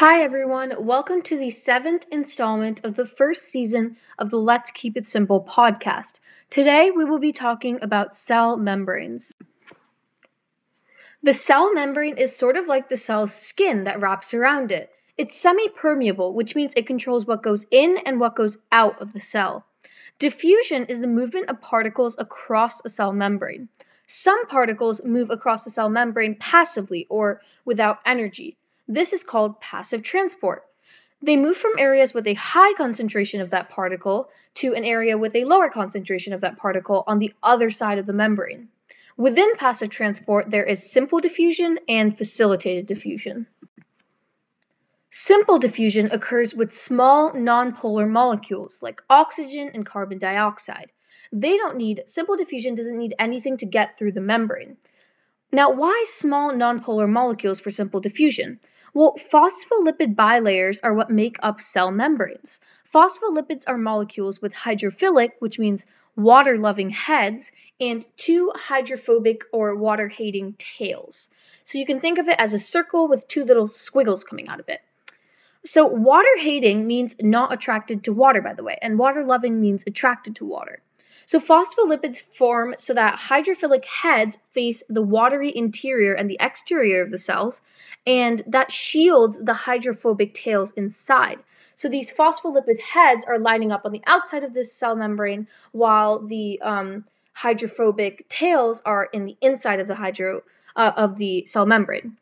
Hi, everyone. Welcome to the seventh installment of the first season of the Let's Keep It Simple podcast. Today, we will be talking about cell membranes. The cell membrane is sort of like the cell's skin that wraps around it. It's semi permeable, which means it controls what goes in and what goes out of the cell. Diffusion is the movement of particles across a cell membrane. Some particles move across the cell membrane passively or without energy. This is called passive transport. They move from areas with a high concentration of that particle to an area with a lower concentration of that particle on the other side of the membrane. Within passive transport, there is simple diffusion and facilitated diffusion. Simple diffusion occurs with small nonpolar molecules like oxygen and carbon dioxide. They don't need, simple diffusion doesn't need anything to get through the membrane. Now, why small nonpolar molecules for simple diffusion? Well, phospholipid bilayers are what make up cell membranes. Phospholipids are molecules with hydrophilic, which means water loving heads, and two hydrophobic or water hating tails. So you can think of it as a circle with two little squiggles coming out of it. So, water hating means not attracted to water, by the way, and water loving means attracted to water. So phospholipids form so that hydrophilic heads face the watery interior and the exterior of the cells, and that shields the hydrophobic tails inside. So these phospholipid heads are lining up on the outside of this cell membrane, while the um, hydrophobic tails are in the inside of the hydro uh, of the cell membrane.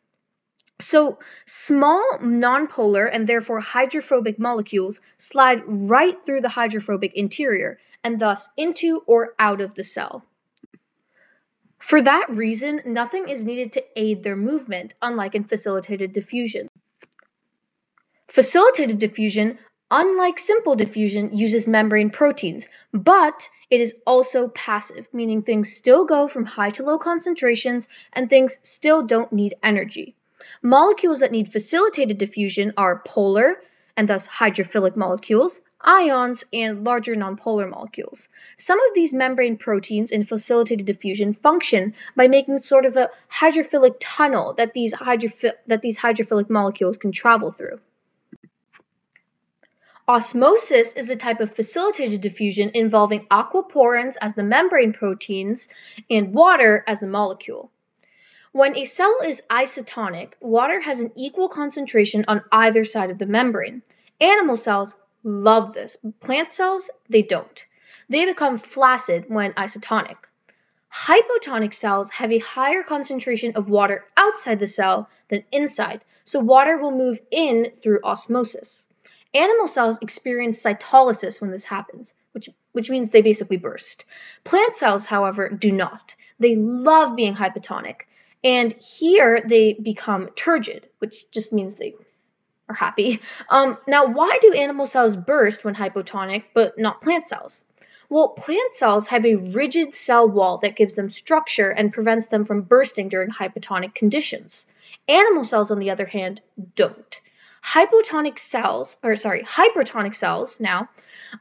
So, small nonpolar and therefore hydrophobic molecules slide right through the hydrophobic interior and thus into or out of the cell. For that reason, nothing is needed to aid their movement, unlike in facilitated diffusion. Facilitated diffusion, unlike simple diffusion, uses membrane proteins, but it is also passive, meaning things still go from high to low concentrations and things still don't need energy. Molecules that need facilitated diffusion are polar, and thus hydrophilic molecules, ions, and larger nonpolar molecules. Some of these membrane proteins in facilitated diffusion function by making sort of a hydrophilic tunnel that these, hydrophi- that these hydrophilic molecules can travel through. Osmosis is a type of facilitated diffusion involving aquaporins as the membrane proteins and water as the molecule. When a cell is isotonic, water has an equal concentration on either side of the membrane. Animal cells love this. Plant cells, they don't. They become flaccid when isotonic. Hypotonic cells have a higher concentration of water outside the cell than inside, so water will move in through osmosis. Animal cells experience cytolysis when this happens, which, which means they basically burst. Plant cells, however, do not. They love being hypotonic. And here they become turgid, which just means they are happy. Um, now, why do animal cells burst when hypotonic, but not plant cells? Well, plant cells have a rigid cell wall that gives them structure and prevents them from bursting during hypotonic conditions. Animal cells, on the other hand, don't. Hypotonic cells, or sorry, hypertonic cells now,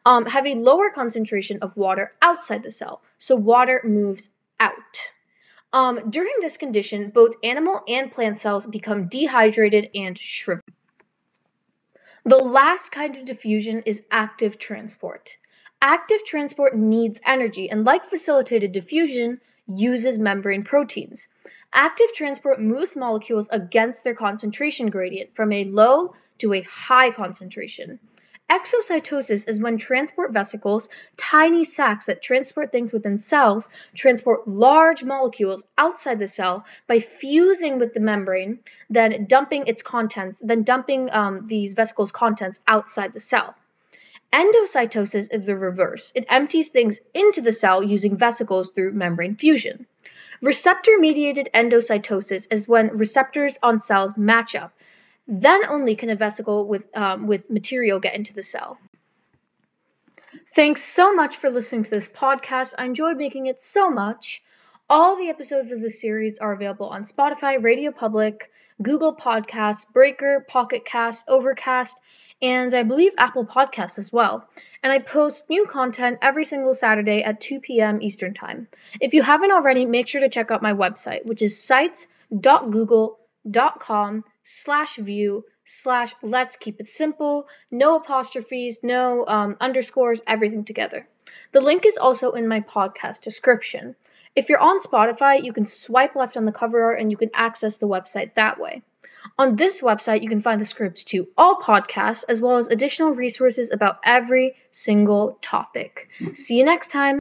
um, have a lower concentration of water outside the cell, so water moves out. Um, during this condition, both animal and plant cells become dehydrated and shriveled. The last kind of diffusion is active transport. Active transport needs energy and, like facilitated diffusion, uses membrane proteins. Active transport moves molecules against their concentration gradient from a low to a high concentration. Exocytosis is when transport vesicles, tiny sacs that transport things within cells, transport large molecules outside the cell by fusing with the membrane, then dumping its contents, then dumping um, these vesicles' contents outside the cell. Endocytosis is the reverse. It empties things into the cell using vesicles through membrane fusion. Receptor mediated endocytosis is when receptors on cells match up, then only can a vesicle with, um, with material get into the cell. Thanks so much for listening to this podcast. I enjoyed making it so much. All the episodes of this series are available on Spotify, Radio Public, Google Podcasts, Breaker, Pocket Cast, Overcast, and I believe Apple Podcasts as well. And I post new content every single Saturday at 2 p.m. Eastern Time. If you haven't already, make sure to check out my website, which is sites.google.com slash view slash let's keep it simple. No apostrophes, no um, underscores, everything together. The link is also in my podcast description. If you're on Spotify, you can swipe left on the cover art and you can access the website that way. On this website, you can find the scripts to all podcasts as well as additional resources about every single topic. See you next time.